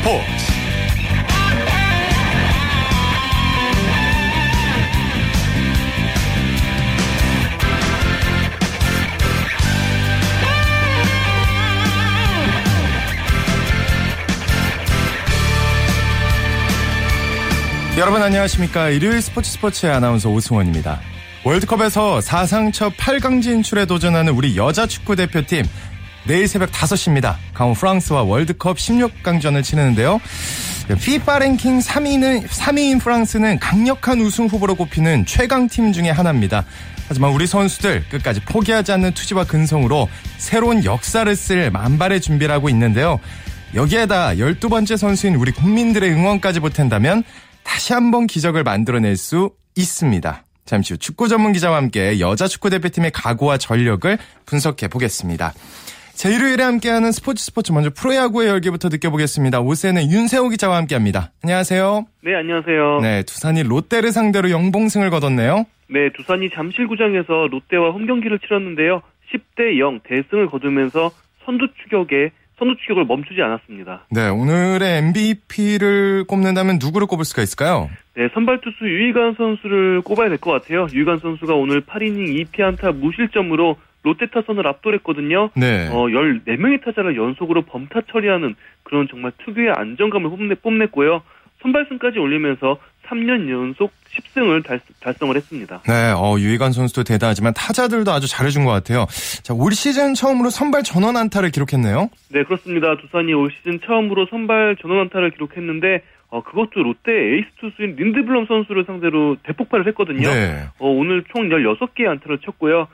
스포츠. 여러분 안녕하십니까? 일요일 스포츠 스포츠의 아나운서 오승원입니다. 월드컵에서 사상 첫 8강 진출에 도전하는 우리 여자 축구 대표팀 내일 새벽 5시입니다. 강원 프랑스와 월드컵 16강전을 치르는데요. 피파 랭킹 3위는 3위인 프랑스는 강력한 우승 후보로 꼽히는 최강 팀 중의 하나입니다. 하지만 우리 선수들 끝까지 포기하지 않는 투지와 근성으로 새로운 역사를 쓸 만발의 준비를 하고 있는데요. 여기에다 12번째 선수인 우리 국민들의 응원까지 보탠다면 다시 한번 기적을 만들어낼 수 있습니다. 잠시 후 축구 전문 기자와 함께 여자 축구 대표팀의 각오와 전력을 분석해 보겠습니다. 자, 일요일에 함께하는 스포츠 스포츠 먼저 프로야구의 열기부터 느껴보겠습니다. 오세는 윤세호 기자와 함께합니다. 안녕하세요. 네, 안녕하세요. 네, 두산이 롯데를 상대로 영봉승을 거뒀네요. 네, 두산이 잠실구장에서 롯데와 홈경기를 치렀는데요. 10대 0 대승을 거두면서 선두 추격에 선두 추격을 멈추지 않았습니다. 네, 오늘의 MVP를 꼽는다면 누구를 꼽을 수가 있을까요? 네, 선발 투수 유희관 선수를 꼽아야 될 것 같아요. 유희관 선수가 오늘 8이닝 2피안타 무실점으로 롯데 타선을 압도했거든요. 네. 어, 14명의 타자를 연속으로 범타 처리하는 그런 정말 특유의 안정감을 뽐내, 뽐냈고요. 선발승까지 올리면서 3년 연속 10승을 달, 성을 했습니다. 네, 어, 유희관 선수도 대단하지만 타자들도 아주 잘해준 것 같아요. 자, 올 시즌 처음으로 선발 전원 안타를 기록했네요. 네, 그렇습니다. 두산이 올 시즌 처음으로 선발 전원 안타를 기록했는데 어, 그것도 롯데 에이스 투수인 린드블럼 선수를 상대로 대폭발을 했거든요. 네. 어, 오늘 총 16개의 안타를 쳤고요.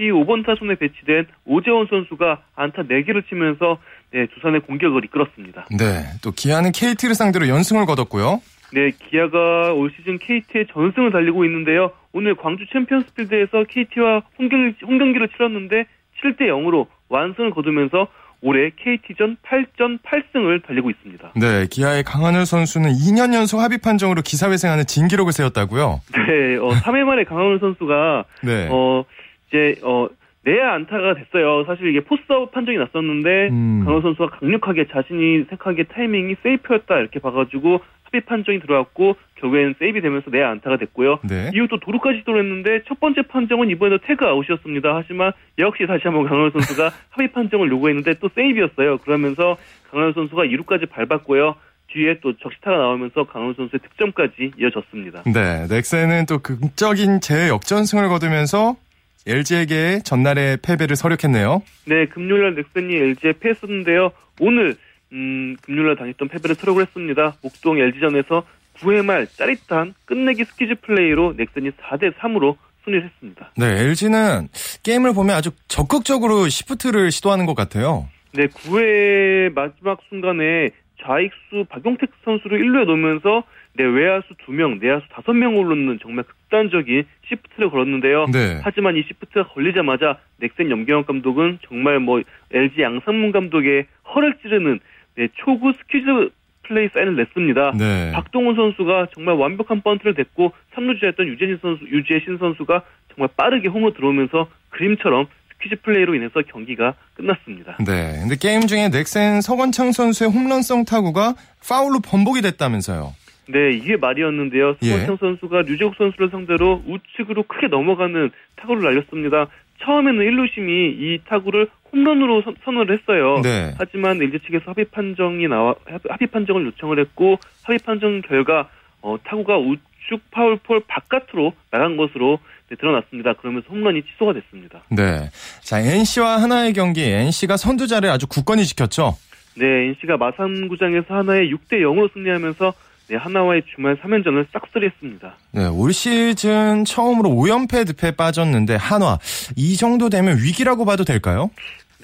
특히 5번 타선에 배치된 오재원 선수가 안타 4개를 치면서 네, 두산의 공격을 이끌었습니다. 네, 또 기아는 KT를 상대로 연승을 거뒀고요. 네, 기아가 올 시즌 KT의 전승을 달리고 있는데요. 오늘 광주 챔피언스필드에서 KT와 홈경, 홈경기를 치렀는데 7대 0으로 완승을 거두면서 올해 KT전 8전 8승을 달리고 있습니다. 네, 기아의 강한울 선수는 2년 연속 합의 판정으로 기사회생하는 진기록을 세웠다고요? 네, 어, 3회 만에 강하늘 선수가 네. 어, 이제 어 내야 안타가 됐어요. 사실 이게 포스아웃 판정이 났었는데 음. 강원 선수가 강력하게 자신이 생각하기에 타이밍이 세이프였다 이렇게 봐가지고 합의 판정이 들어왔고 결국에는 세이브 되면서 내야 안타가 됐고요. 네. 이후 또 도루까지 돌했는데 첫 번째 판정은 이번에도 태그 아웃이었습니다. 하지만 역시 다시 한번 강원 선수가 합의 판정을 요구했는데 또 세이브였어요. 그러면서 강원 선수가 2루까지 밟았고요. 뒤에 또 적시타가 나오면서 강한울 선수의 득점까지 이어졌습니다. 네, 넥센은 또 극적인 재역전승을 거두면서 LG에게 전날의 패배를 설욕했네요. 네, 금요일날 넥센이 LG에 패했었는데요. 오늘 음, 금요일날 당했던 패배를 설욕을 했습니다. 목동 LG전에서 9회 말 짜릿한 끝내기 스퀴즈 플레이로 넥센이 4대 3으로 승리를 했습니다. 네, LG는 게임을 보면 아주 적극적으로 시프트를 시도하는 것 같아요. 네, 9회 마지막 순간에 좌익수 박용택 선수를 1루에 놓으면서 네, 외야수 2명, 내야수 5명을 놓는 정말 극단적인 시프트를 걸었는데요. 네. 하지만 이 시프트가 걸리자마자 넥센 염경엽 감독은 정말 뭐 LG 양상문 감독의 허를 찌르는 네, 초구 스퀴즈 플레이 사인을 냈습니다. 네. 박동원 선수가 정말 완벽한 번트를 댔고 3루 주자였던 유재신 선수, 유재신 선수가 정말 빠르게 홈으로 들어오면서 그림처럼 스퀴즈 플레이로 인해서 경기가 끝났습니다. 네. 근데 게임 중에 넥센 서건창 선수의 홈런성 타구가 파울로 번복이 됐다면서요. 네, 2회 말이었는데요. 서건창 예. 선수가 류제국 선수를 상대로 우측으로 크게 넘어가는 타구를 날렸습니다. 처음에는 1루심이 이 타구를 홈런으로 선언을 했어요. 네. 하지만 LG 측에서 합의 판정이 나와 합의 판정을 요청을 했고 합의 판정 결과 어, 타구가 우측 파울폴 바깥으로 나간 것으로 네, 드러났습니다. 그러면서 홈런이 취소가 됐습니다. 네. 자, NC와 하나의 경기 NC가 선두자를 아주 굳건히 지켰죠. 네, NC가 마산구장에서 하나의 6대 0으로 승리하면서 네, 하나와의 주말 3연전을 싹쓸이했습니다. 네, 올 시즌 처음으로 5연패 늪에 빠졌는데 한화 이 정도 되면 위기라고 봐도 될까요?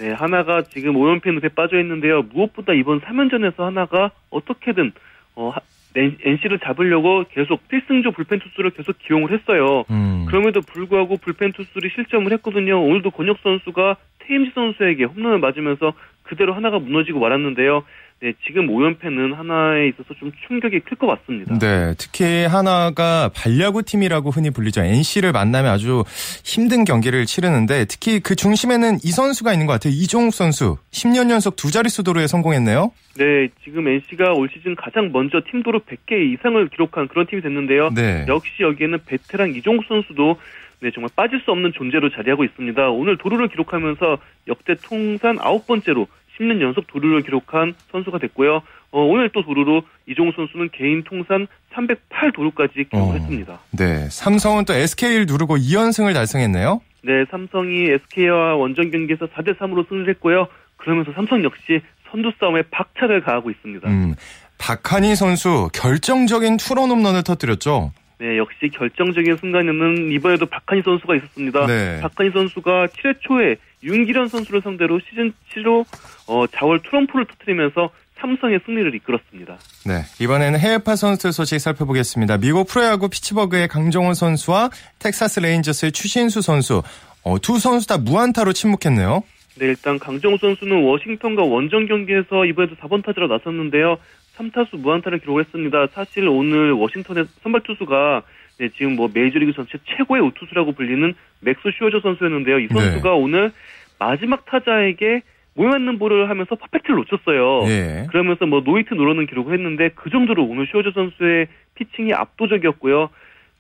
네, 하나가 지금 5연패 늪에 빠져 있는데요. 무엇보다 이번 3연전에서 하나가 어떻게든 어, NC를 잡으려고 계속 필승조 불펜 투수를 계속 기용을 했어요. 음. 그럼에도 불구하고 불펜 투수들이 실점을 했거든요. 오늘도 권혁 선수가 테임지 선수에게 홈런을 맞으면서 그대로 하나가 무너지고 말았는데요. 네, 지금 5연패는 하나에 있어서 좀 충격이 클 것 같습니다. 네, 특히 하나가 반야구 팀이라고 흔히 불리죠. NC를 만나면 아주 힘든 경기를 치르는데 특히 그 중심에는 이 선수가 있는 것 같아요. 이종욱 선수 10년 연속 두 자릿수 도루에 성공했네요. 네, 지금 NC가 올 시즌 가장 먼저 팀 도루 100개 이상을 기록한 그런 팀이 됐는데요. 네. 역시 여기에는 베테랑 이종욱 선수도 네, 정말 빠질 수 없는 존재로 자리하고 있습니다. 오늘 도루를 기록하면서 역대 통산 아홉 번째로 10년 연속 도루를 기록한 선수가 됐고요. 어, 오늘 또 도루로 이종우 선수는 개인 통산 308 도루까지 기록했습니다. 어, 네, 삼성은 또 SK를 누르고 2연승을 달성했네요. 네, 삼성이 SK와 원정 경기에서 4대 3으로 승리를 했고요. 그러면서 삼성 역시 선두 싸움에 박차를 가하고 있습니다. 음, 박한이 선수 결정적인 투런 홈런을 터뜨렸죠. 네, 역시 결정적인 순간에는 이번에도 박한이 선수가 있었습니다. 네. 박한이 선수가 7회 초에 윤길현 선수를 상대로 시즌 7호 어, 좌월 투런포를 터뜨리면서 삼성의 승리를 이끌었습니다. 네, 이번에는 해외파 선수들 소식 살펴보겠습니다. 미국 프로야구 피츠버그의 강정호 선수와 텍사스 레인저스의 추신수 선수 어, 두 선수 다 무안타로 침묵했네요. 네, 일단 강정호 선수는 워싱턴과 원정 경기에서 이번에도 4번 타자로 나섰는데요. 3타수 무안타를 기록했습니다. 사실 오늘 워싱턴의 선발 투수가 네, 지금 뭐 메이저리그 전체 최고의 우투수라고 불리는 맥스 슈어저 선수였는데요. 이 선수가 네. 오늘 마지막 타자에게 몸에 맞는 볼을 하면서 퍼펙트를 놓쳤어요. 네. 그러면서 뭐 노히트 노런은 기록을 했는데 그 정도로 오늘 슈어저 선수의 피칭이 압도적이었고요.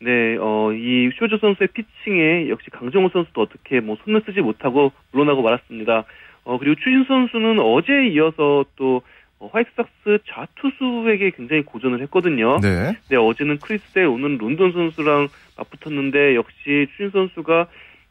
네, 어, 이 슈어저 선수의 피칭에 역시 강정호 선수도 어떻게 뭐 손을 쓰지 못하고 물러나고 말았습니다. 어, 그리고 추신 선수는 어제에 이어서 또 어, 화이트삭스 좌투수에게 굉장히 고전을 했거든요. 네. 네 어제는 크리스에 오늘 론던 선수랑 맞붙었는데 역시 추신 선수가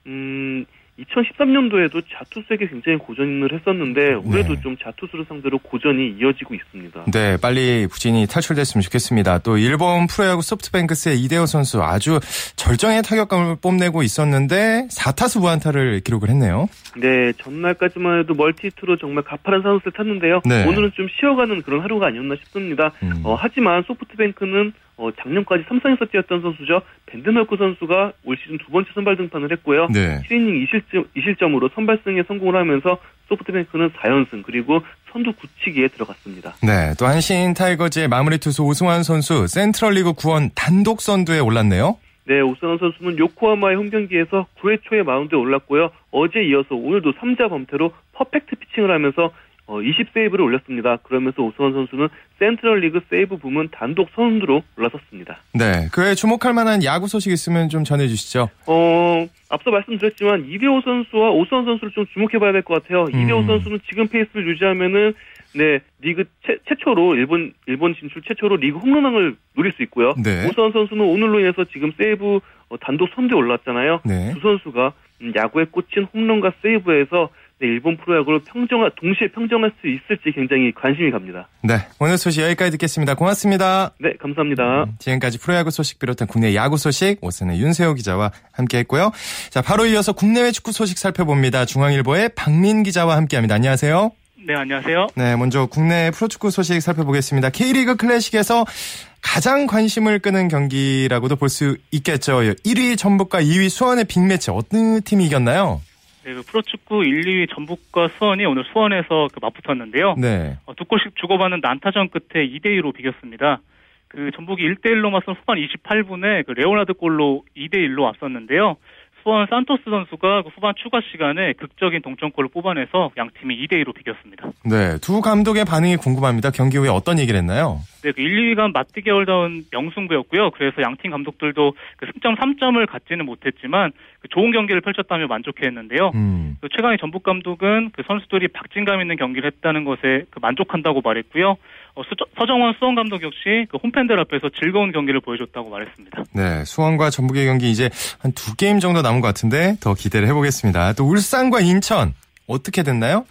음 2013년도에도 자투수에게 굉장히 고전을 했었는데 올해도 네. 좀 자투수를 상대로 고전이 이어지고 있습니다. 네, 빨리 부진이 탈출됐으면 좋겠습니다. 또 일본 프로야구 소프트뱅크스의 이대호 선수 아주 절정의 타격감을 뽐내고 있었는데 4타수 무안타를 기록을 했네요. 네, 전날까지만 해도 멀티히트로 정말 가파른 산호스를 탔는데요. 네. 오늘은 좀 쉬어가는 그런 하루가 아니었나 싶습니다. 음. 어, 하지만 소프트뱅크는 어, 작년까지 삼성에서 뛰었던 선수죠. 밴덴헐크 선수가 올 시즌 두 번째 선발 등판을 했고요. 네. 7이닝 2실점, 2실점으로 선발승에 성공을 하면서 소프트뱅크는 4연승 그리고 선두 굳히기에 들어갔습니다. 네, 또 한신 타이거즈의 마무리 투수 오승환 선수 센트럴리그 구원 단독 선두에 올랐네요. 네, 오승환 선수는 요코하마의 홈 경기에서 9회 초에 마운드에 올랐고요. 어제 이어서 오늘도 3자 범퇴로 퍼펙트 피칭을 하면서 어, 20세이브를 올렸습니다. 그러면서 오승환 선수는 센트럴 리그 세이브 부문 단독 선두로 올라섰습니다. 네. 그 외에 주목할 만한 야구 소식 있으면 좀 전해주시죠. 어, 앞서 말씀드렸지만 이대호 선수와 오승환 선수를 좀 주목해봐야 될 것 같아요. 음. 이대호 선수는 지금 페이스를 유지하면은 네, 리그 최, 최초로 일본 일본 진출 최초로 리그 홈런왕을 누릴 수 있고요. 네. 오승환 선수는 오늘로 인해서 지금 세이브 어, 단독 선두에 올랐잖아요. 네. 두 선수가 음, 야구에 꽂힌 홈런과 세이브에서 네, 일본 프로야구를 평정할 동시에 평정할 수 있을지 굉장히 관심이 갑니다. 네, 오늘 소식 여기까지 듣겠습니다. 고맙습니다. 네, 감사합니다. 음, 지금까지 프로야구 소식 비롯한 국내 야구 소식 오선의 윤세호 기자와 함께했고요. 자, 바로 이어서 국내외 축구 소식 살펴봅니다. 중앙일보의 박민 기자와 함께합니다. 안녕하세요. 네, 안녕하세요. 네, 먼저 국내 프로축구 소식 살펴보겠습니다. K리그 클래식에서 가장 관심을 끄는 경기라고도 볼 수 있겠죠. 1위 전북과 2위 수원의 빅매치 어느 팀이 이겼나요? 네, 그 프로축구 1, 2위 전북과 수원이 오늘 수원에서 그 맞붙었는데요. 네. 어, 두 골씩 주고받는 난타전 끝에 2대 2로 비겼습니다. 그 전북이 1대 1로 맞선 후반 28분에 그 레오나르도 골로 2대 1로 앞섰는데요. 수원 산토스 선수가 그 후반 추가 시간에 극적인 동점골을 뽑아내서 양 팀이 2대 2로 비겼습니다. 네, 두 감독의 반응이 궁금합니다. 경기 후에 어떤 얘기를 했나요? 네, 그 1, 2위가 맞대결다운 명승부였고요. 그래서 양 팀 감독들도 그 승점 3점을 갖지는 못했지만 그 좋은 경기를 펼쳤다며 만족해했는데요. 음. 그 최강희 전북 감독은 그 선수들이 박진감 있는 경기를 했다는 것에 그 만족한다고 말했고요. 어, 서정원 수원 감독 역시 그 홈팬들 앞에서 즐거운 경기를 보여줬다고 말했습니다. 네, 수원과 전북의 경기 이제 한 두 게임 정도 남은 것 같은데 더 기대를 해보겠습니다. 또 울산과 인천 어떻게 됐나요?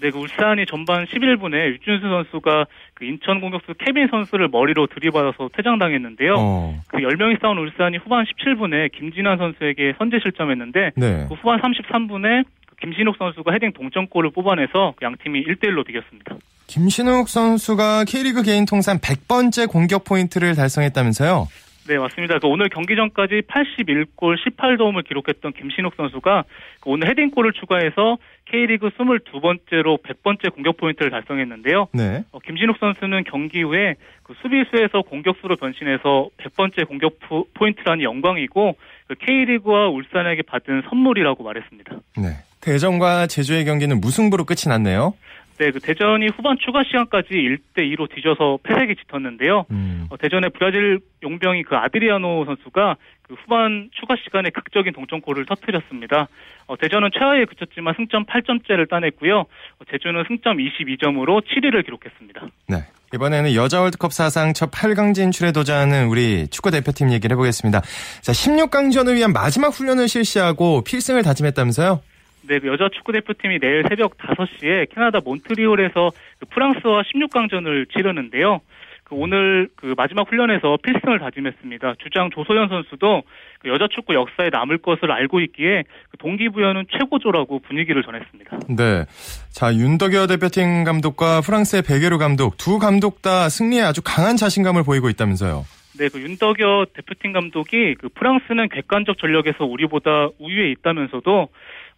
네, 그 울산이 전반 11분에 유준수 선수가 그 인천 공격수 케빈 선수를 머리로 들이받아서 퇴장당했는데요. 어. 그 10명이 싸운 울산이 후반 17분에 김진환 선수에게 선제 실점했는데 네. 그 후반 33분에 그 김신욱 선수가 헤딩 동점골을 뽑아내서 양팀이 1대1로 비겼습니다. 김신욱 선수가 K리그 개인 통산 100번째 공격 포인트를 달성했다면서요? 네, 맞습니다. 그 오늘 경기 전까지 81골 18도움을 기록했던 김신욱 선수가 그 오늘 헤딩골을 추가해서 K리그 22번째로 100번째 공격 포인트를 달성했는데요. 네. 어, 김신욱 선수는 경기 후에 그 수비수에서 공격수로 변신해서 100번째 공격 포인트라니 영광이고 그 K리그와 울산에게 받은 선물이라고 말했습니다. 네. 대전과 제주의 경기는 무승부로 끝이 났네요. 네, 그 대전이 후반 추가 시간까지 1대 2로 뒤져서 패색이 짙었는데요. 음. 어, 대전의 브라질 용병이 그 아드리아노 선수가 그 후반 추가 시간에 극적인 동점골을 터뜨렸습니다. 어, 대전은 최하에 그쳤지만 승점 8점째를 따냈고요. 어, 제주는 승점 22점으로 7위를 기록했습니다. 네. 이번에는 여자 월드컵 사상 첫 8강 진출에 도전하는 우리 축구 대표팀 얘기를 해보겠습니다. 자, 16강전을 위한 마지막 훈련을 실시하고 필승을 다짐했다면서요? 네, 그 여자 축구 대표팀이 내일 새벽 5시에 캐나다 몬트리올에서 그 프랑스와 16강전을 치르는데요. 그 오늘 그 마지막 훈련에서 필승을 다짐했습니다. 주장 조소연 선수도 그 여자 축구 역사에 남을 것을 알고 있기에 그 동기부여는 최고조라고 분위기를 전했습니다. 네. 자, 윤덕여 대표팀 감독과 프랑스의 베게르 감독 두 감독 다 승리에 아주 강한 자신감을 보이고 있다면서요. 네, 그 윤덕여 대표팀 감독이 그 프랑스는 객관적 전력에서 우리보다 우위에 있다면서도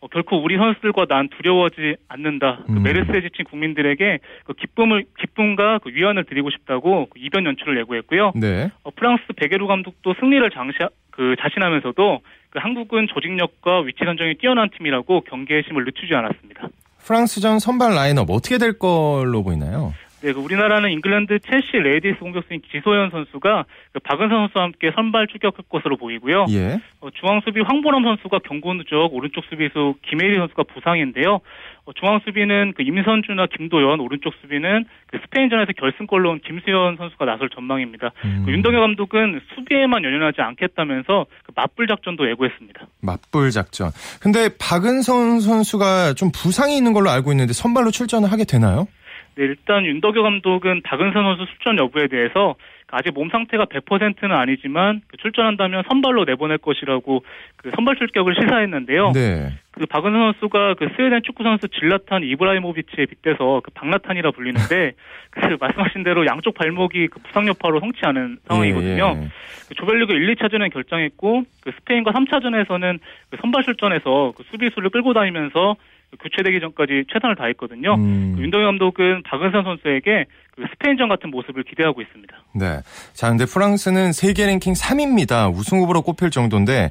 어, 결코 우리 선수들과 난 두려워하지 않는다. 그 음. 메르스에 지친 국민들에게 그 기쁨을 기쁨과 그 위안을 드리고 싶다고 그 이변 연출을 예고했고요. 네. 어, 프랑스 베르제루 감독도 승리를 장시 그 자신하면서도 그 한국은 조직력과 위치 선정이 뛰어난 팀이라고 경계심을 늦추지 않았습니다. 프랑스전 선발 라인업 어떻게 될 걸로 보이나요? 네, 그 우리나라는 잉글랜드 첼시 레이디스 공격수인 지소연 선수가 그 박은선 선수와 함께 선발 출격할 것으로 보이고요. 예. 어, 중앙 수비 황보람 선수가 경고 누적, 오른쪽 수비수 김혜리 선수가 부상인데요. 어, 중앙 수비는 그 임선주나 김도현, 오른쪽 수비는 그 스페인전에서 결승골로 온 김수현 선수가 나설 전망입니다. 음. 그 윤동현 감독은 수비에만 연연하지 않겠다면서 그 맞불 작전도 예고했습니다. 맞불 작전. 근데 박은선 선수가 좀 부상이 있는 걸로 알고 있는데 선발로 출전을 하게 되나요? 네, 일단 윤덕여 감독은 박은선 선수 출전 여부에 대해서 아직 몸 상태가 100%는 아니지만 그 출전한다면 선발로 내보낼 것이라고 그 선발 출격을 시사했는데요. 네. 그 박은선 선수가 그 스웨덴 축구 선수 질라탄 이브라이모비치에 빗대서 그 박나탄이라 불리는데 그 말씀하신 대로 양쪽 발목이 그 부상 여파로 성치 않은 상황이거든요. 예, 예. 그 조별리그 1, 2차전은 결정했고 그 스페인과 3차전에서는 그 선발 출전해서 그 수비수를 끌고 다니면서 교체되기 전까지 최선을 다했거든요. 음. 그 윤동현 감독은 박은선 선수에게 그 스페인전 같은 모습을 기대하고 있습니다. 네. 자, 근데 프랑스는 세계 랭킹 3위입니다. 우승 후보로 꼽힐 정도인데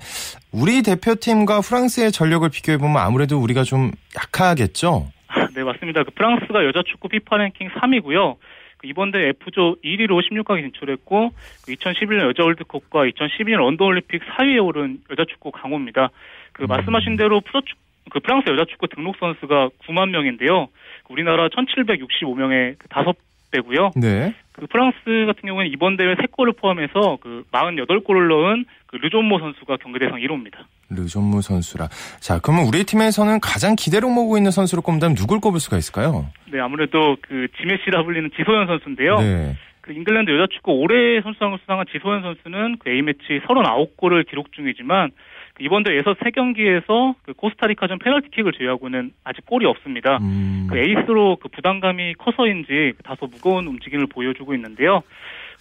우리 대표팀과 프랑스의 전력을 비교해 보면 아무래도 우리가 좀 약하겠죠. 네, 맞습니다. 그 프랑스가 여자 축구 피파 랭킹 3위고요. 그 이번 대 F조 1위로 16강에 진출했고 그 2011년 여자 월드컵과 2012년 런던 올림픽 4위에 오른 여자 축구 강호입니다. 그 음. 말씀하신 대로 프로 축구 그 프랑스 여자 축구 등록 선수가 9만 명인데요. 우리나라 1,765명의 그 5배고요. 네. 그 프랑스 같은 경우는 이번 대회 3골을 포함해서 그 48골을 넣은 그 르존모 선수가 경계 대상 1호입니다. 르존모 선수라. 자, 그러면 우리 팀에서는 가장 기대를 모으고 있는 선수로 꼽는다면 누굴 꼽을 수가 있을까요? 네, 아무래도 그 지메시라 불리는 지소연 선수인데요. 네. 그 잉글랜드 여자축구 올해 선수상을 수상한 지소연 선수는 그 A매치 39골을 기록 중이지만 이번 대회에서 세 경기에서 그 코스타리카전 페널티킥을 제외하고는 아직 골이 없습니다. 음. 그 에이스로 그 부담감이 커서인지 다소 무거운 움직임을 보여주고 있는데요.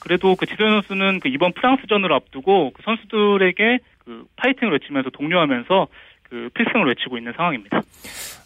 그래도 그 지소연 선수는 그 이번 프랑스전을 앞두고 그 선수들에게 그 파이팅을 외치면서 독려하면서 그 필승을 외치고 있는 상황입니다.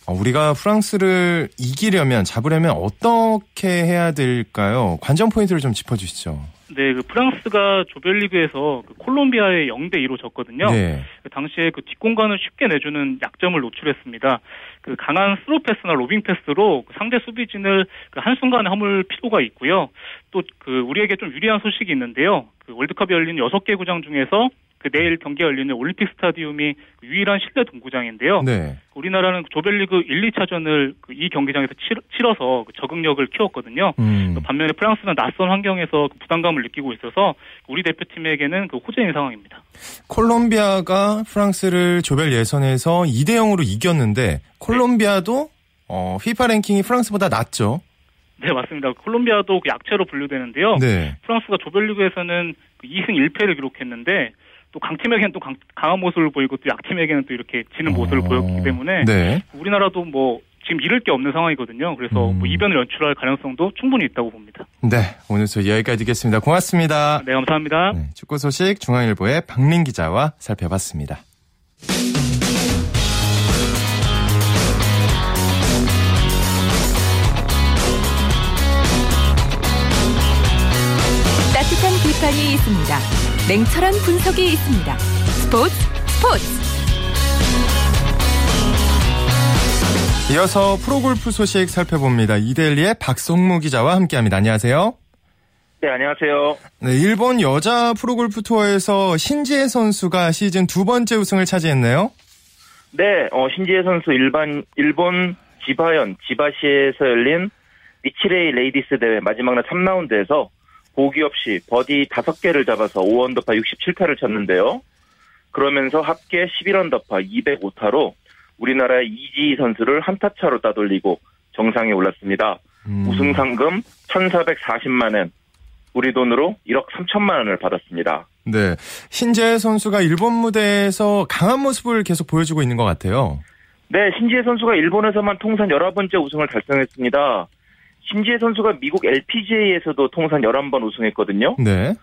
어, 우리가 프랑스를 이기려면 잡으려면 어떻게 해야 될까요? 관전 포인트를 좀 짚어주시죠. 네, 그 프랑스가 조별리그에서 그 콜롬비아에 0대 2로 졌거든요. 네. 그 당시에 그 뒷공간을 쉽게 내주는 약점을 노출했습니다. 그 강한 스루 패스나 로빙 패스로 그 상대 수비진을 그 한순간에 허물 필요가 있고요. 또 그 우리에게 좀 유리한 소식이 있는데요. 그 월드컵이 열린 6개 구장 중에서 그 내일 경기가 열리는 올림픽 스타디움이 그 유일한 실내 동구장인데요. 네. 우리나라는 조별리그 1, 2차전을 그 이 경기장에서 치러서 그 적응력을 키웠거든요. 음. 반면에 프랑스는 낯선 환경에서 그 부담감을 느끼고 있어서 우리 대표팀에게는 그 호재인 상황입니다. 콜롬비아가 프랑스를 조별 예선에서 2대 0으로 이겼는데 콜롬비아도 어, 피파 랭킹이 프랑스보다 낮죠. 네, 맞습니다. 콜롬비아도 그 약체로 분류되는데요. 네. 프랑스가 조별리그에서는 2승 그 1패를 기록했는데 또 강팀에게는 또 강, 한 모습을 보이고 또 약팀에게는 또 이렇게 지는 모습을 어... 보였기 때문에 네. 우리나라도 뭐 지금 잃을 게 없는 상황이거든요. 그래서 음. 뭐 이변을 연출할 가능성도 충분히 있다고 봅니다. 네, 오늘 소 여기까지 듣겠습니다. 고맙습니다. 네, 감사합니다. 네, 축구 소식 중앙일보의 박민 기자와 살펴봤습니다. 따뜻한 비판이 있습니다. 냉철한 분석이 있습니다. 스포츠 스포츠 이어서 프로골프 소식 살펴봅니다. 이데일리의 박성무 기자와 함께합니다. 안녕하세요. 네, 안녕하세요. 네, 일본 여자 프로골프 투어에서 신지혜 선수가 시즌 두 번째 우승을 차지했네요. 네, 어, 신지혜 선수 일반 일본 지바현 지바시에서 열린 니치레이 레이디스 대회 마지막 날 3라운드에서 보기 없이 버디 5개를 잡아서 5언더파 67타를 쳤는데요. 그러면서 합계 11언더파 205타로 우리나라의 이지희 선수를 한타 차로 따돌리고 정상에 올랐습니다. 음. 우승 상금 1,440만 엔, 우리 돈으로 1억 3천만 원을 받았습니다. 네. 신지애 선수가 일본 무대에서 강한 모습을 계속 보여주고 있는 것 같아요. 네, 신지애 선수가 일본에서만 통산 11번째 우승을 달성했습니다. 신지애 선수가 미국 LPGA에서도 통산 11번 우승했거든요. 네.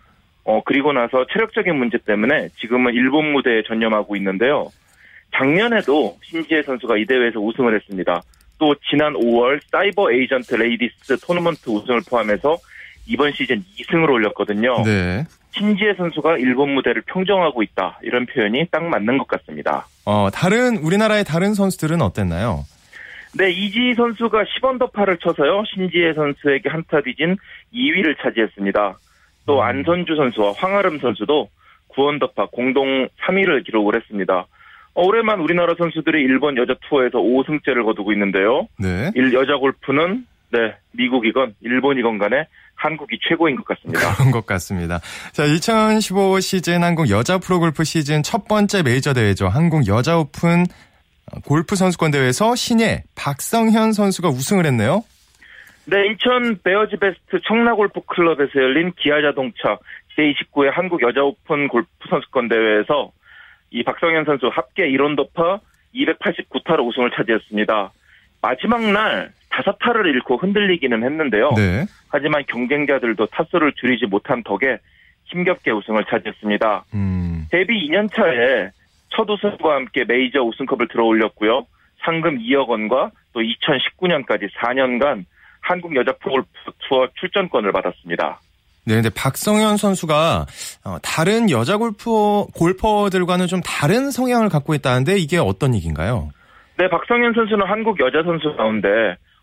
어, 그리고 나서 체력적인 문제 때문에 지금은 일본 무대에 전념하고 있는데요. 작년에도 신지애 선수가 이 대회에서 우승을 했습니다. 또 지난 5월 사이버 에이전트 레이디스 토너먼트 우승을 포함해서 이번 시즌 2승을 올렸거든요. 네. 신지애 선수가 일본 무대를 평정하고 있다. 이런 표현이 딱 맞는 것 같습니다. 어, 다른 우리나라의 다른 선수들은 어땠나요? 네, 이지희 선수가 10언더파를 쳐서요. 신지혜 선수에게 한타 뒤진 2위를 차지했습니다. 또 음. 안선주 선수와 황아름 선수도 9언더파 공동 3위를 기록을 했습니다. 올해만 우리나라 선수들이 일본 여자 투어에서 5승째를 거두고 있는데요. 네. 일 여자 골프는 네 미국이건 일본이건 간에 한국이 최고인 것 같습니다. 그런 것 같습니다. 자, 2015 시즌 한국 여자 프로골프 시즌 첫 번째 메이저 대회죠. 한국 여자 오픈 골프 선수권 대회에서 신예 박성현 선수가 우승을 했네요. 네, 인천 베어즈 베스트 청라골프 클럽에서 열린 기아자동차 제29회 한국 여자 오픈 골프 선수권 대회에서 이 박성현 선수 합계 1오버파 289타로 우승을 차지했습니다. 마지막 날 다섯 타를 잃고 흔들리기는 했는데요. 네. 하지만 경쟁자들도 타수를 줄이지 못한 덕에 힘겹게 우승을 차지했습니다. 음. 데뷔 2년 차에 첫 우승과 함께 메이저 우승컵을 들어올렸고요. 상금 2억 원과 또 2019년까지 4년간 한국 여자 프로골프 투어 출전권을 받았습니다. 네, 근데 박성현 선수가 어, 다른 여자 골프 골퍼들과는 좀 다른 성향을 갖고 있다는데 이게 어떤 얘기인가요? 네, 박성현 선수는 한국 여자 선수 가운데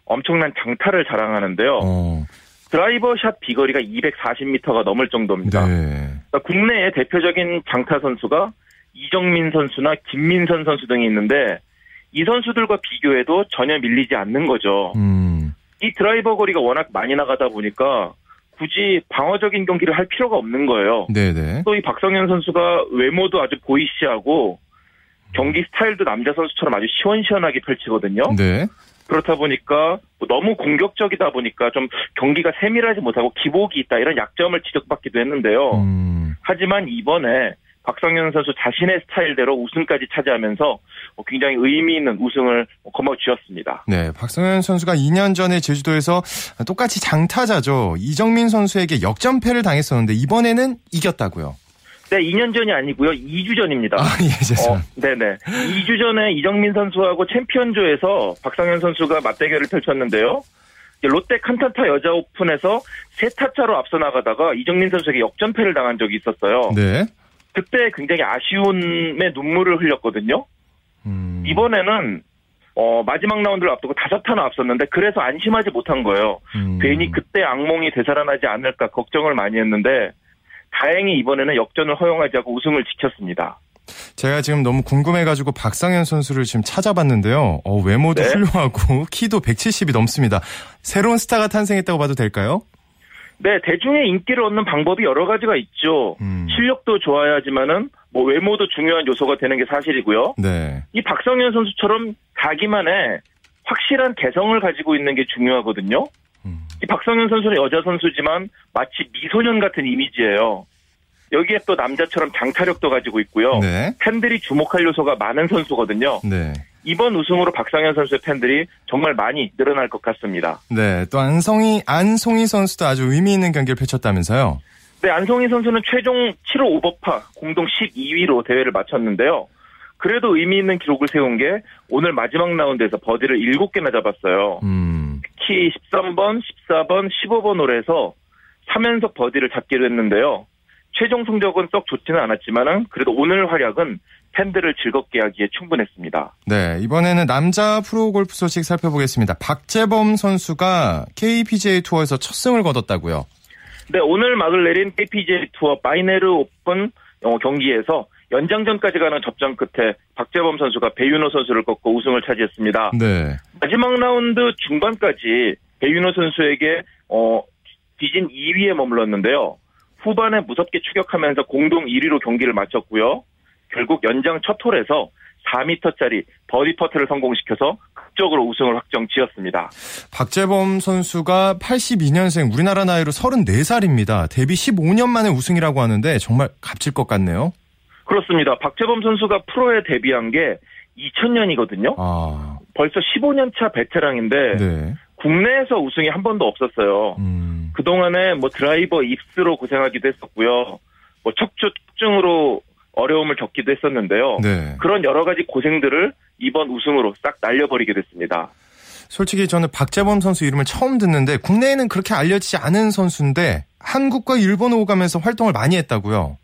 엄청난 장타를 자랑하는데요. 어. 드라이버 샷 비거리가 240m가 넘을 정도입니다. 네. 그러니까 국내의 대표적인 장타 선수가 이정민 선수나 김민선 선수 등이 있는데 이 선수들과 비교해도 전혀 밀리지 않는 거죠. 음. 이 드라이버 거리가 워낙 많이 나가다 보니까 굳이 방어적인 경기를 할 필요가 없는 거예요. 네네. 또이 박성현 선수가 외모도 아주 보이시하고 경기 스타일도 남자 선수처럼 아주 시원시원하게 펼치거든요. 네. 그렇다 보니까 뭐 너무 공격적이다 보니까 좀 경기가 세밀하지 못하고 기복이 있다 이런 약점을 지적받기도 했는데요. 음. 하지만 이번에 박성현 선수 자신의 스타일대로 우승까지 차지하면서 뭐 굉장히 의미 있는 우승을 거머쥐었습니다. 네, 박성현 선수가 2년 전에 제주도에서 똑같이 장타자죠. 이정민 선수에게 역전패를 당했었는데 이번에는 이겼다고요. 네, 2년 전이 아니고요. 2주 전입니다. 아, 예, 죄송. 어, 네네. 2주 전에 이정민 선수하고 챔피언조에서 박성현 선수가 맞대결을 펼쳤는데요. 롯데 칸타타 여자 오픈에서 세 타차로 앞서 나가다가 이정민 선수에게 역전패를 당한 적이 있었어요. 네. 그때 굉장히 아쉬움의 눈물을 흘렸거든요. 음. 이번에는 어, 마지막 라운드를 앞두고 다섯 타나 앞섰는데 그래서 안심하지 못한 거예요. 음. 괜히 그때 악몽이 되살아나지 않을까 걱정을 많이 했는데 다행히 이번에는 역전을 허용하지 않고 우승을 지켰습니다. 제가 지금 너무 궁금해가지고 박상현 선수를 지금 찾아봤는데요. 어, 외모도 네? 훌륭하고 키도 170이 넘습니다. 새로운 스타가 탄생했다고 봐도 될까요? 네, 대중의 인기를 얻는 방법이 여러 가지가 있죠. 음. 실력도 좋아야지만은 뭐 외모도 중요한 요소가 되는 게 사실이고요. 네. 이 박성현 선수처럼 자기만의 확실한 개성을 가지고 있는 게 중요하거든요. 음. 이 박성현 선수는 여자 선수지만 마치 미소년 같은 이미지예요. 여기에 또 남자처럼 장타력도 가지고 있고요. 네. 팬들이 주목할 요소가 많은 선수거든요. 네. 이번 우승으로 박상현 선수의 팬들이 정말 많이 늘어날 것 같습니다. 네, 또 안성희 안송희 선수도 아주 의미 있는 경기를 펼쳤다면서요. 네, 안송희 선수는 최종 7호 오버파 공동 12위로 대회를 마쳤는데요. 그래도 의미 있는 기록을 세운 게 오늘 마지막 라운드에서 버디를 7개나 잡았어요. 음. 특히 13번, 14번, 15번 홀에서 3연속 버디를 잡기로 했는데요. 최종 성적은 썩 좋지는 않았지만 그래도 오늘 활약은 팬들을 즐겁게 하기에 충분했습니다. 네, 이번에는 남자 프로 골프 소식 살펴보겠습니다. 박재범 선수가 KPGA 투어에서 첫 승을 거뒀다고요. 네, 오늘 막을 내린 KPGA 투어 바이네르 오픈 어, 경기에서 연장전까지 가는 접전 끝에 박재범 선수가 배윤호 선수를 꺾고 우승을 차지했습니다. 네. 마지막 라운드 중반까지 배윤호 선수에게 어, 뒤진 2위에 머물렀는데요. 후반에 무섭게 추격하면서 공동 1위로 경기를 마쳤고요. 결국 연장 첫 홀에서 4m짜리 버디 퍼트를 성공시켜서 극적으로 우승을 확정 지었습니다. 박재범 선수가 82년생 우리나라 나이로 34살입니다. 데뷔 15년 만에 우승이라고 하는데 정말 값질 것 같네요. 그렇습니다. 박재범 선수가 프로에 데뷔한 게 2000년이거든요. 아. 벌써 15년 차 베테랑인데 네. 국내에서 우승이 한 번도 없었어요. 음. 그동안에 뭐 드라이버 입스로 고생하기도 했었고요. 뭐 척추 특증으로 어려움을 겪기도 했었는데요. 네. 그런 여러 가지 고생들을 이번 우승으로 싹 날려버리게 됐습니다. 솔직히 저는 박재범 선수 이름을 처음 듣는데 국내에는 그렇게 알려지지 않은 선수인데 한국과 일본 오가면서 활동을 많이 했다고요.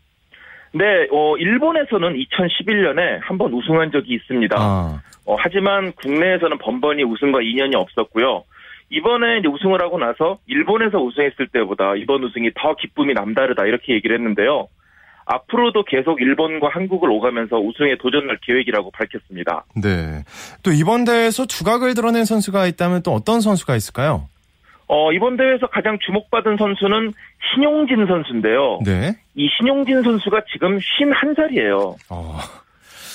네, 어, 일본에서는 2011년에 한 번 우승한 적이 있습니다. 아. 어, 하지만 국내에서는 번번이 우승과 인연이 없었고요. 이번에 이제 우승을 하고 나서 일본에서 우승했을 때보다 이번 우승이 더 기쁨이 남다르다 이렇게 얘기를 했는데요. 앞으로도 계속 일본과 한국을 오가면서 우승에 도전할 계획이라고 밝혔습니다. 네. 또 이번 대회에서 두각을 드러낸 선수가 있다면 또 어떤 선수가 있을까요? 어, 이번 대회에서 가장 주목받은 선수는 신용진 선수인데요. 네. 이 신용진 선수가 지금 51살이에요. 어.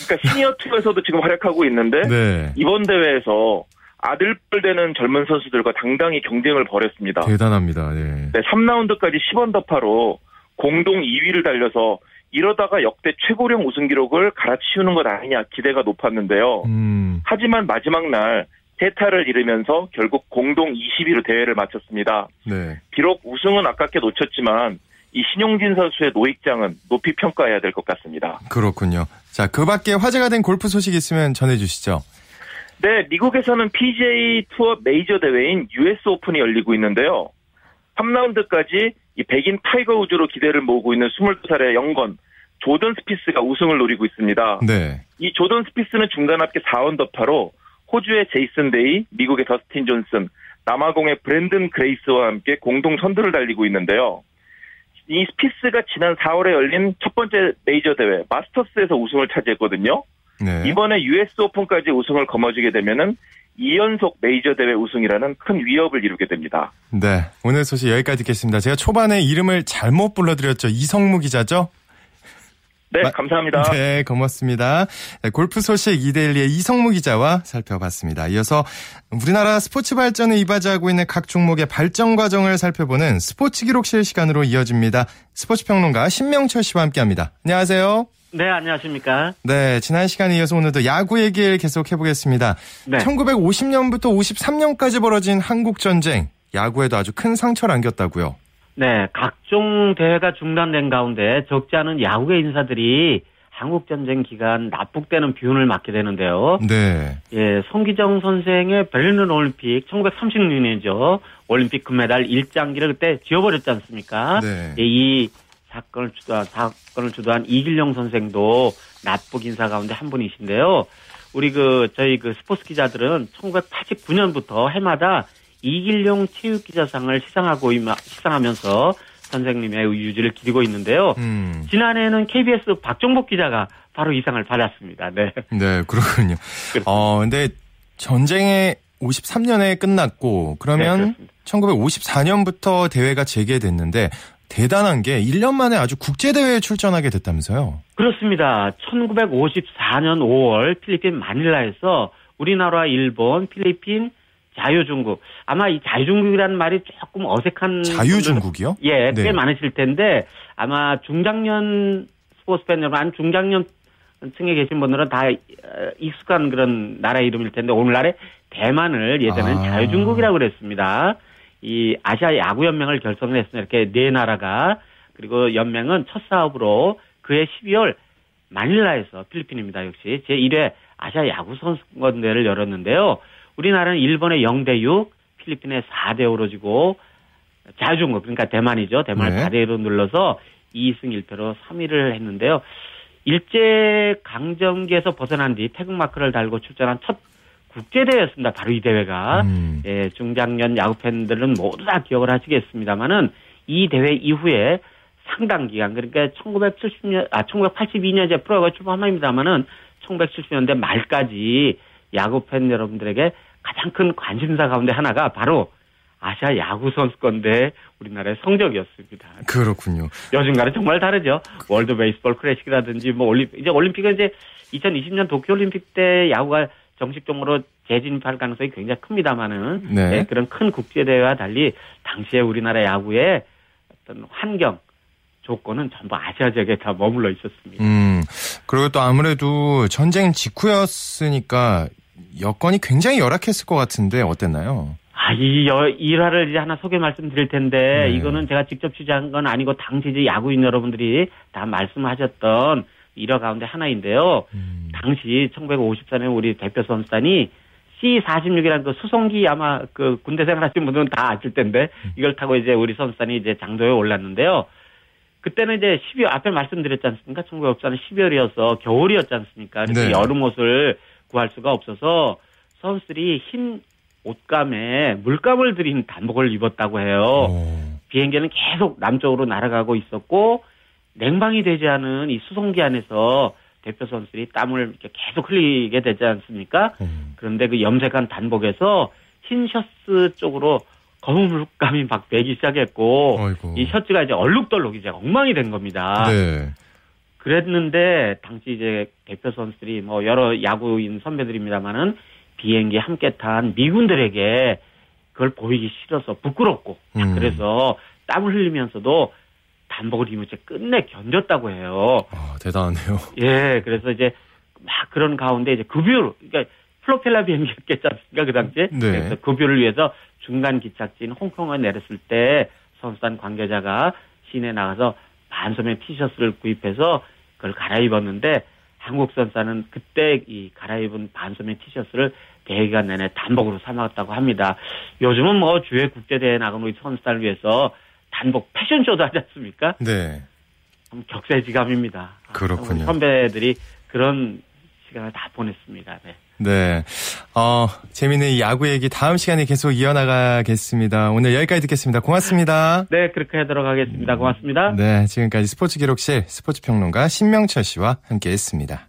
그러니까 시니어 투에서도 지금 활약하고 있는데 네. 이번 대회에서 아들뻘 되는 젊은 선수들과 당당히 경쟁을 벌였습니다. 대단합니다. 네. 네 3라운드까지 10언더파로 공동 2위를 달려서 이러다가 역대 최고령 우승 기록을 갈아치우는 것 아니냐 기대가 높았는데요. 음. 하지만 마지막 날 세타를 잃으면서 결국 공동 20위로 대회를 마쳤습니다. 네. 비록 우승은 아깝게 놓쳤지만 이 신용진 선수의 노익장은 높이 평가해야 될 것 같습니다. 그렇군요. 자, 그 밖에 화제가 된 골프 소식 있으면 전해주시죠. 네, 미국에서는 PGA 투어 메이저 대회인 US 오픈이 열리고 있는데요. 3라운드까지 이 백인 타이거 우즈로 기대를 모으고 있는 22살의 영건 조던 스피스가 우승을 노리고 있습니다. 네. 이 조던 스피스는 중간 합계 4언더파로 호주의 제이슨 데이, 미국의 더스틴 존슨, 남아공의 브랜든 그레이스와 함께 공동 선두를 달리고 있는데요. 이 스피스가 지난 4월에 열린 첫 번째 메이저 대회 마스터스에서 우승을 차지했거든요. 네. 이번에 US 오픈까지 우승을 거머쥐게 되면은 2연속 메이저 대회 우승이라는 큰 위협을 이루게 됩니다. 네. 오늘 소식 여기까지 듣겠습니다. 제가 초반에 이름을 잘못 불러드렸죠. 이성무 기자죠? 네, 감사합니다. 네, 고맙습니다. 네, 골프 소식 이데일리의 이성무 기자와 살펴봤습니다. 이어서 우리나라 스포츠 발전을 이바지하고 있는 각 종목의 발전 과정을 살펴보는 스포츠 기록실 시간으로 이어집니다. 스포츠 평론가 신명철 씨와 함께합니다. 안녕하세요. 네, 안녕하십니까. 네, 지난 시간에 이어서 오늘도 야구 얘기를 계속 해보겠습니다. 네. 1950년부터 53년까지 벌어진 한국전쟁, 야구에도 아주 큰 상처를 안겼다고요. 네, 각종 대회가 중단된 가운데 적지 않은 야구의 인사들이 한국전쟁 기간 납북되는 비운을 맞게 되는데요. 네. 예, 송기정 선생의 베를린 올림픽 1936년이죠. 올림픽 금메달 1장기를 그때 지워버렸지 않습니까? 네. 예, 이 사건을 주도한 사건을 주도한 이길용 선생도 납북 인사 가운데 한 분이신데요. 우리 그 저희 그 스포츠 기자들은 1989년부터 해마다 이길용 체육기자상을 시상하고 시상하면서 선생님의 유지를 기리고 있는데요. 음. 지난해에는 KBS 박종복 기자가 바로 이 상을 받았습니다. 네. 네, 그렇군요. 그렇습니다. 어, 근데 전쟁의 53년에 끝났고 그러면 네, 1954년부터 대회가 재개됐는데 대단한 게 1년 만에 아주 국제대회에 출전하게 됐다면서요? 그렇습니다. 1954년 5월 필리핀 마닐라에서 우리나라, 일본, 필리핀, 자유중국. 아마 이 자유중국이라는 말이 조금 어색한. 자유중국이요? 예, 꽤 네. 많으실 텐데 아마 중장년 스포츠 팬 여러분, 중장년 층에 계신 분들은 다 익숙한 그런 나라 이름일 텐데 오늘날에 대만을 예전에는 아. 자유중국이라고 그랬습니다. 이 아시아 야구연맹을 결성을 했으니 이렇게 네 나라가 그리고 연맹은 첫 사업으로 그해 12월 마닐라에서 필리핀입니다. 역시 제1회 아시아 야구 선수권대회를 열었는데요. 우리나라는 일본의 0대 6, 필리핀의 4대 5로 지고 자유중국 그러니까 대만이죠. 대만을 네. 4대 1로 눌러서 2승 1패로 3위를 했는데요. 일제 강점기에서 벗어난 뒤 태극 마크를 달고 출전한 첫 국제대회였습니다. 바로 이 대회가. 음. 예, 중장년 야구 팬들은 모두 다 기억을 하시겠습니다만은 이 대회 이후에 상당 기간 그러니까 1970년 아 1982년 이제 프로가 출범합니다만은 1970년대 말까지 야구 팬 여러분들에게 가장 큰 관심사 가운데 하나가 바로 아시아 야구 선수권대회 우리나라의 성적이었습니다. 그렇군요. 요즘과는 정말 다르죠. 월드 베이스볼 클래식이라든지 뭐 올림픽 이제 올림픽은 이제 2020년 도쿄 올림픽 때 야구가 정식적으로 재진입할 가능성이 굉장히 큽니다만은 네. 네, 그런 큰 국제 대회와 달리 당시에 우리나라 야구의 어떤 환경 조건은 전부 아시아 지역에 다 머물러 있었습니다. 음, 그리고 또 아무래도 전쟁 직후였으니까 여건이 굉장히 열악했을 것 같은데 어땠나요? 아, 이 여, 일화를 이제 하나 소개 말씀드릴 텐데, 네. 이거는 제가 직접 취재한 건 아니고, 당시 이제 야구인 여러분들이 다 말씀하셨던 일화 가운데 하나인데요. 음. 당시 1954년 우리 대표 선수단이 C46이라는 그 수송기 아마 그 군대 생활하신 분들은 다 아실 텐데, 음. 이걸 타고 이제 우리 선수단이 이제 장도에 올랐는데요. 그때는 이제 12월, 앞에 말씀드렸지 않습니까? 1954년 12월이어서 겨울이었지 않습니까? 그래서 네. 여름 옷을 구할 수가 없어서 선수들이 흰 옷감에 물감을 들인 단복을 입었다고 해요. 오. 비행기는 계속 남쪽으로 날아가고 있었고 냉방이 되지 않은 이 수송기 안에서 대표 선수들이 땀을 이렇게 계속 흘리게 되지 않습니까? 음. 그런데 그 염색한 단복에서 흰 셔츠 쪽으로 검은 물감이 막 배기 시작했고 어이구. 이 셔츠가 이제 얼룩덜룩 이제 엉망이 된 겁니다. 네. 그랬는데 당시 이제 대표 선수들이 뭐 여러 야구인 선배들입니다만은 비행기 함께 탄 미군들에게 그걸 보이기 싫어서 부끄럽고 음. 그래서 땀을 흘리면서도 단복을 입으면서 끝내 견뎠다고 해요. 아, 대단하네요. 예, 그래서 이제 막 그런 가운데 이제 급유로, 그러니까 플로펠라 비행기였겠지 않습니까, 그 당시에? 네. 그래서 급유를 위해서 중간 기착지인 홍콩에 내렸을 때 선수단 관계자가 시내 나가서 반소매 티셔츠를 구입해서 그걸 갈아입었는데 한국 선수는 그때 이 갈아입은 반소매 티셔츠를 대기간 내내 단복으로 삼았다고 합니다. 요즘은 뭐 주회 국제대회 나가는 우리 선수단을 위해서 단복 패션쇼도 하지 않습니까? 네. 격세지감입니다. 그렇군요. 선배들이 그런 시간을 다 보냈습니다. 네. 네. 어, 재미있는 야구 얘기 다음 시간에 계속 이어나가겠습니다. 오늘 여기까지 듣겠습니다. 고맙습니다. 네, 그렇게 하도록 하겠습니다. 고맙습니다. 네, 지금까지 스포츠 기록실 스포츠 평론가 신명철 씨와 함께 했습니다.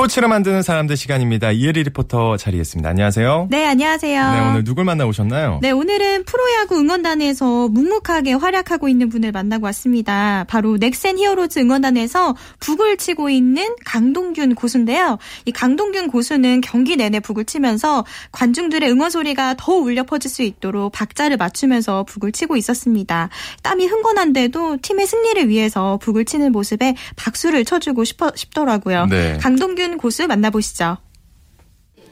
스포츠를 만드는 사람들 시간입니다. 이혜리 리포터 자리했습니다. 안녕하세요. 네, 안녕하세요. 네, 오늘 누굴 만나 오셨나요? 네, 오늘은 프로야구 응원단에서 묵묵하게 활약하고 있는 분을 만나고 왔습니다. 바로 넥센 히어로즈 응원단에서 북을 치고 있는 강동균 고수인데요. 이 강동균 고수는 경기 내내 북을 치면서 관중들의 응원 소리가 더 울려 퍼질 수 있도록 박자를 맞추면서 북을 치고 있었습니다. 땀이 흥건한데도 팀의 승리를 위해서 북을 치는 모습에 박수를 쳐주고 싶어, 싶더라고요. 네. 강동균 이동균 고수 만나보시죠.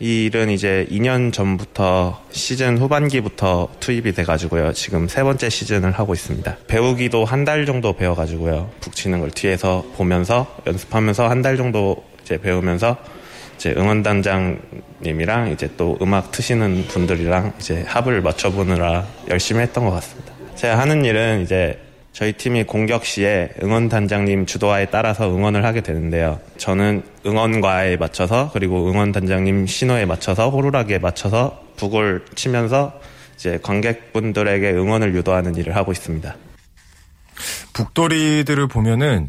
이 일은 이제 2년 전부터 시즌 후반기부터 투입이 돼가지고요. 지금 세 번째 시즌을 하고 있습니다. 배우기도 한 달 정도 배워가지고요. 북치는 걸 뒤에서 보면서 연습하면서 한 달 정도 이제 배우면서 이제 응원단장님이랑 이제 또 음악 트시는 분들이랑 이제 합을 맞춰보느라 열심히 했던 것 같습니다. 제가 하는 일은 이제 저희 팀이 공격 시에 응원단장님 주도하에 따라서 응원을 하게 되는데요. 저는 응원과에 맞춰서 그리고 응원단장님 신호에 맞춰서 호루라기에 맞춰서 북을 치면서 이제 관객분들에게 응원을 유도하는 일을 하고 있습니다. 북돌이들을 보면은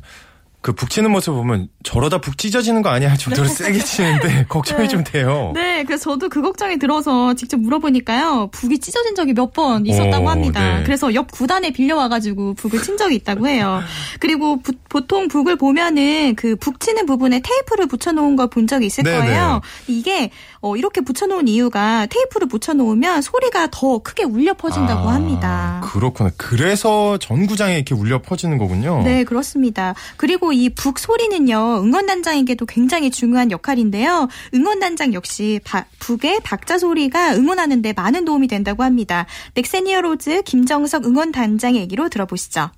그 북치는 모습 보면 저러다 북 찢어지는 거 아니야 할 정도로 네. 세게 치는데 걱정이 네. 좀 돼요. 네, 그래서 저도 그 걱정이 들어서 직접 물어보니까요. 북이 찢어진 적이 몇 번 있었다고 오, 합니다. 네. 그래서 옆 구단에 빌려와가지고 북을 친 적이 있다고 해요. 그리고 부, 보통 북을 보면은 그 북 치는 부분에 테이프를 붙여놓은 걸 본 적이 있을 네네. 거예요. 이게 어, 이렇게 붙여놓은 이유가 테이프를 붙여놓으면 소리가 더 크게 울려 퍼진다고 아, 합니다. 그렇구나. 그래서 전구장에 이렇게 울려 퍼지는 거군요. 네, 그렇습니다. 그리고 이 북 소리는요, 응원단장에게도 굉장히 중요한 역할인데요. 응원단장 역시 바, 북의 박자 소리가 응원하는데 많은 도움이 된다고 합니다. 넥센이어로즈 김정석 응원단장의 얘기로 들어보시죠.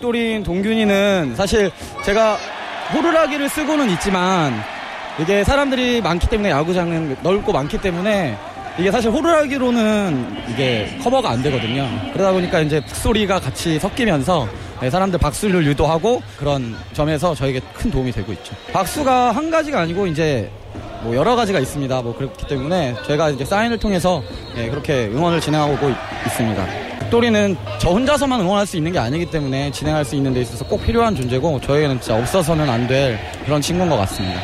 또린 동균이는 사실 제가 호루라기를 쓰고는 있지만 이게 사람들이 많기 때문에 야구장은 넓고 많기 때문에 이게 사실 호루라기로는 이게 커버가 안 되거든요. 그러다 보니까 이제 북소리가 같이 섞이면서 네, 사람들 박수를 유도하고 그런 점에서 저에게 큰 도움이 되고 있죠. 박수가 한 가지가 아니고 이제 뭐 여러 가지가 있습니다. 뭐 그렇기 때문에 저희가 이제 사인을 통해서 네, 그렇게 응원을 진행하고 있습니다. 북돌이는 저 혼자서만 응원할 수 있는 게 아니기 때문에 진행할 수 있는 데 있어서 꼭 필요한 존재고 저희에는 진짜 없어서는 안 될 그런 친구인 것 같습니다.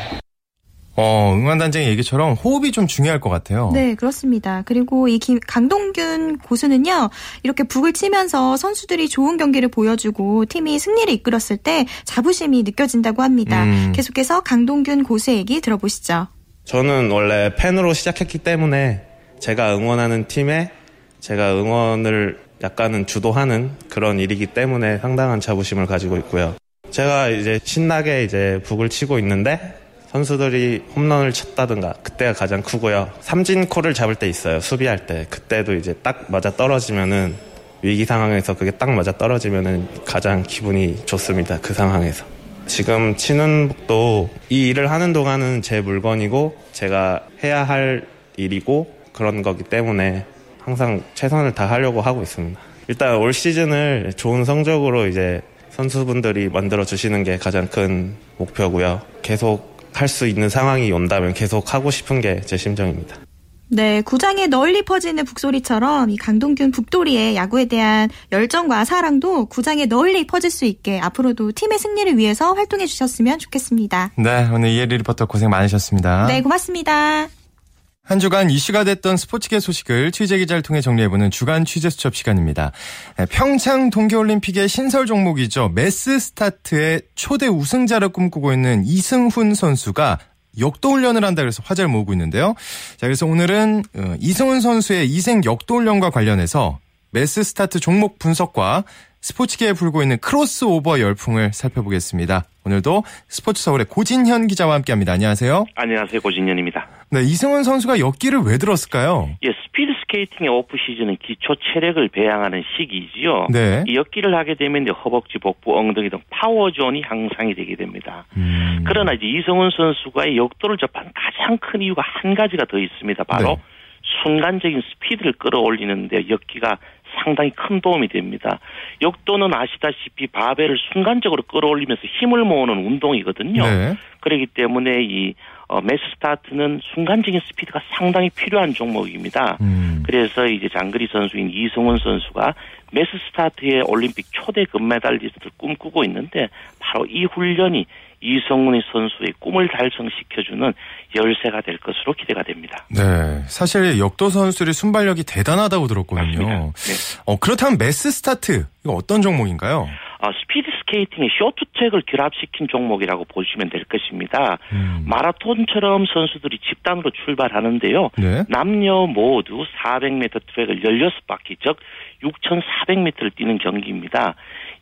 어, 응원단장의 얘기처럼 호흡이 좀 중요할 것 같아요. 네, 그렇습니다. 그리고 이 김, 강동균 고수는요, 이렇게 북을 치면서 선수들이 좋은 경기를 보여주고 팀이 승리를 이끌었을 때 자부심이 느껴진다고 합니다. 음. 계속해서 강동균 고수의 얘기 들어보시죠. 저는 원래 팬으로 시작했기 때문에 제가 응원하는 팀에 제가 응원을 약간은 주도하는 그런 일이기 때문에 상당한 자부심을 가지고 있고요. 제가 이제 신나게 이제 북을 치고 있는데 선수들이 홈런을 쳤다든가 그때가 가장 크고요. 삼진콜을 잡을 때 있어요. 수비할 때. 그때도 이제 딱 맞아 떨어지면은 위기 상황에서 그게 딱 맞아 떨어지면은 가장 기분이 좋습니다. 그 상황에서. 지금 치는 북도 이 일을 하는 동안은 제 물건이고 제가 해야 할 일이고 그런 거기 때문에 항상 최선을 다하려고 하고 있습니다. 일단 올 시즌을 좋은 성적으로 이제 선수분들이 만들어 주시는 게 가장 큰 목표고요. 계속 할 수 있는 상황이 온다면 계속 하고 싶은 게 제 심정입니다. 네, 구장에 널리 퍼지는 북소리처럼 이 강동균 북돌이의 야구에 대한 열정과 사랑도 구장에 널리 퍼질 수 있게 앞으로도 팀의 승리를 위해서 활동해 주셨으면 좋겠습니다. 네, 오늘 이혜리 리포터 고생 많으셨습니다. 네, 고맙습니다. 한 주간 이슈가 됐던 스포츠계 소식을 취재 기자를 통해 정리해보는 주간 취재 수첩 시간입니다. 네, 평창 동계올림픽의 신설 종목이죠. 매스 스타트의 초대 우승자를 꿈꾸고 있는 이승훈 선수가 역도 훈련을 한다 그래서 화제를 모으고 있는데요. 자, 그래서 오늘은 어, 이승훈 선수의 이색 역도 훈련과 관련해서 매스 스타트 종목 분석과 스포츠계에 불고 있는 크로스오버 열풍을 살펴보겠습니다. 오늘도 스포츠 서울의 고진현 기자와 함께합니다. 안녕하세요. 안녕하세요. 고진현입니다. 네, 이승훈 선수가 역기를 왜 들었을까요? 예, 스피드 스케이팅의 오프 시즌은 기초 체력을 배양하는 시기지요. 네. 이 역기를 하게 되면 이제 허벅지, 복부, 엉덩이 등 파워존이 향상이 되게 됩니다. 음. 그러나 이제 이승훈 선수가 역도를 접한 가장 큰 이유가 한 가지가 더 있습니다. 바로 네. 순간적인 스피드를 끌어올리는데 역기가 상당히 큰 도움이 됩니다. 역도는 아시다시피 바벨을 순간적으로 끌어올리면서 힘을 모으는 운동이거든요. 네. 그렇기 때문에 이 어, 매스 스타트는 순간적인 스피드가 상당히 필요한 종목입니다. 음. 그래서 이제 장거리 선수인 이승훈 선수가 매스 스타트의 올림픽 초대 금메달리스트를 꿈꾸고 있는데 바로 이 훈련이 이승훈 선수의 꿈을 달성시켜주는 열쇠가 될 것으로 기대가 됩니다. 네, 사실 역도 선수들의 순발력이 대단하다고 들었거든요. 네. 어, 그렇다면 매스 스타트 이거 어떤 종목인가요? 어, 스피드 스케이팅의 쇼트트랙을 결합시킨 종목이라고 보시면 될 것입니다. 음. 마라톤처럼 선수들이 집단으로 출발하는데요. 네. 남녀 모두 400m 트랙을 16바퀴 즉 6,400m를 뛰는 경기입니다.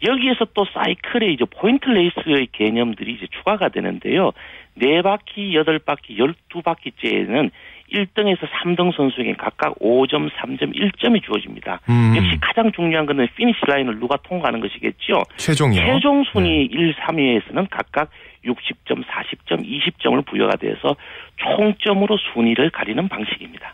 여기에서 또 사이클의 이제 포인트 레이스의 개념들이 이제 추가가 되는데요. 네 바퀴, 여덟 바퀴, 열두 바퀴째에는 1등에서 3등 선수에게 각각 5점, 3점, 1점이 주어집니다. 음. 역시 가장 중요한 것은 피니시 라인을 누가 통과하는 것이겠죠. 최종이요? 최종 순위 네. 1, 3위에서는 각각 60점, 40점, 20점을 부여가 돼서 총점으로 순위를 가리는 방식입니다.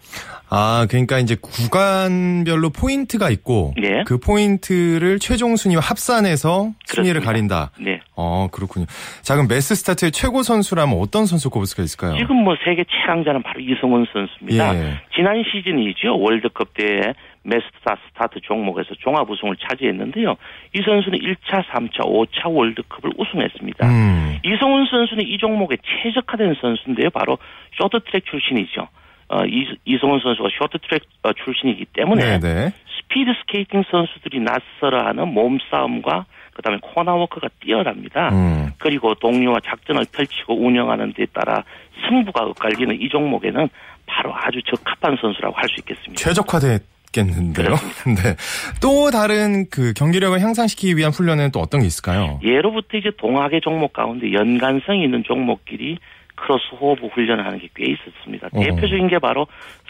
아, 그러니까 이제 구간별로 포인트가 있고 네. 그 포인트를 최종 순위와 합산해서 순위를 가린다. 네. 어, 그렇군요. 자, 그럼 매스 스타트의 최고 선수라면 어떤 선수 꼽을 수가 있을까요? 지금 뭐 세계 최강자는 바로 이승훈 선수입니다. 예. 지난 시즌이죠. 월드컵 때 매스 스타트 종목에서 종합 우승을 차지했는데요. 이 선수는 1차, 3차, 5차 월드컵을 우승했습니다. 음. 이승훈 선수는 이 종목에 최적화된 선수인데요. 바로 쇼트트랙 출신이죠. 어, 이, 이승훈 선수가 쇼트트랙 어, 출신이기 때문에 네네. 네. 스피드 스케이팅 선수들이 낯설어하는 몸싸움과 그다음에 코너워크가 뛰어납니다. 음. 그리고 동료와 작전을 펼치고 운영하는 데 따라 승부가 엇갈리는 이 종목에는 바로 아주 적합한 선수라고 할 수 있겠습니다. 최적화됐 겠는데요. 네. 또 다른 그 경기력을 향상시키기 위한 훈련은 또 어떤 게 있을까요? 예로부터 이제 동하계 종목 가운데 연관성 있는 종목끼리 크로스 호흡 훈련을 하는 게 꽤 있었습니다. 어. 대표적인 게 바로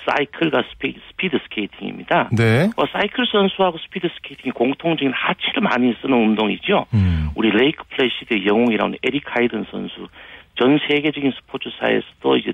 사이클과 스피, 드 스케이팅입니다. 네. 어, 사이클 선수하고 스피드 스케이팅이 공통적인 하체를 많이 쓰는 운동이죠. 음. 우리 레이크 플래시드의 영웅이라는 에릭 하이든 선수 전 세계적인 스포츠사에서도 이제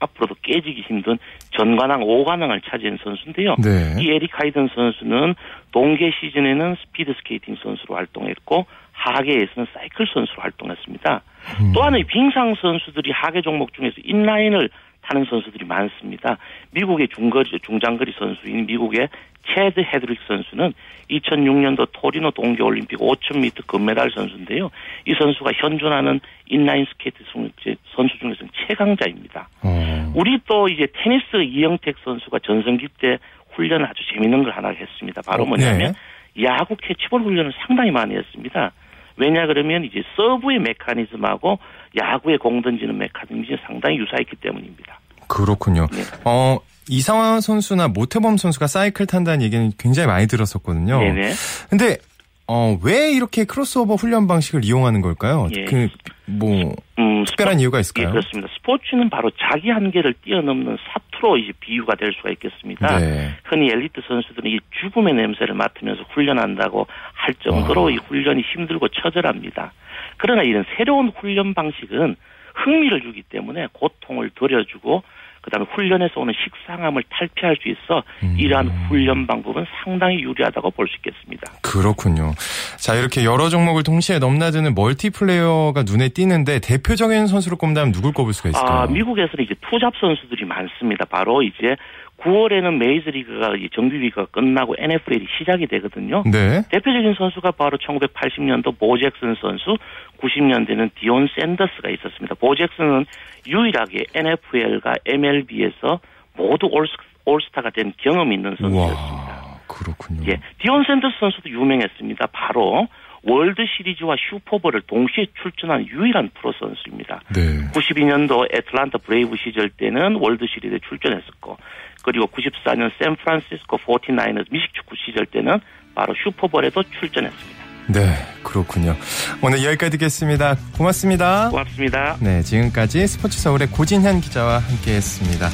앞으로도 깨지기 힘든 전관왕 5관왕을 차지한 선수인데요. 네. 이 에릭 하이든 선수는 동계 시즌에는 스피드 스케이팅 선수로 활동했고 하계에서는 사이클 선수로 활동했습니다. 음. 또 하나의 빙상 선수들이 하계 종목 중에서 인라인을 타는 선수들이 많습니다. 미국의 중거리, 중장거리 선수인 미국의 체드 헤드릭 선수는 2006년도 토리노 동계올림픽 5000m 금메달 선수인데요. 이 선수가 현존하는 인라인 스케이트 선수 중에서는 최강자입니다. 어. 우리 또 이제 테니스 이형택 선수가 전성기 때 훈련을 아주 재밌는 걸 하나 했습니다. 바로 어, 뭐냐면 네. 야구 캐치볼 훈련을 상당히 많이 했습니다. 왜냐 그러면 이제 서브의 메커니즘하고 야구의 공 던지는 메커니즘이 상당히 유사했기 때문입니다. 그렇군요. 네. 어, 이상화 선수나 모태범 선수가 사이클 탄다는 얘기는 굉장히 많이 들었었거든요. 네네. 근데 어, 왜 이렇게 크로스오버 훈련 방식을 이용하는 걸까요? 예. 그, 뭐, 음, 특별한 스포, 이유가 있을까요? 예, 그렇습니다. 스포츠는 바로 자기 한계를 뛰어넘는 사투로 이제 비유가 될 수가 있겠습니다. 네. 흔히 엘리트 선수들은 이 죽음의 냄새를 맡으면서 훈련한다고 할 정도로 와. 이 훈련이 힘들고 처절합니다. 그러나 이런 새로운 훈련 방식은 흥미를 주기 때문에 고통을 덜어주고 그다음에 훈련에서 오는 식상함을 탈피할 수 있어 음. 이러한 훈련 방법은 상당히 유리하다고 볼 수 있겠습니다. 그렇군요. 자 이렇게 여러 종목을 동시에 넘나드는 멀티플레이어가 눈에 띄는데 대표적인 선수로 꼽는다면 누굴 꼽을 수가 있을까요? 아, 미국에서는 이제 투잡 선수들이 많습니다. 바로 이제 9월에는 메이저리그가 정규리그가 끝나고 NFL이 시작이 되거든요. 네. 대표적인 선수가 바로 1980년도 보잭슨 선수, 90년대는 디온 샌더스가 있었습니다. 보잭슨은 유일하게 NFL과 MLB에서 모두 올스타가 된 경험이 있는 선수였습니다. 와, 그렇군요. 예, 디온 샌더스 선수도 유명했습니다. 바로 월드 시리즈와 슈퍼볼을 동시에 출전한 유일한 프로 선수입니다. 네. 92년도 애틀란타 브레이브 시절 때는 월드 시리즈에 출전했었고 그리고 94년 샌프란시스코 49ers 미식축구 시절 때는 바로 슈퍼볼에도 출전했습니다. 네, 그렇군요. 오늘 여기까지 듣겠습니다. 고맙습니다. 고맙습니다. 네, 지금까지 스포츠 서울의 고진현 기자와 함께했습니다.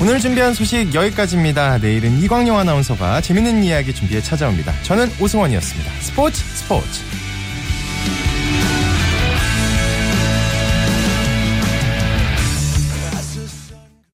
오늘 준비한 소식 여기까지입니다. 내일은 이광용 아나운서가 재밌는 이야기 준비해 찾아옵니다. 저는 오승원이었습니다. 스포츠 스포츠.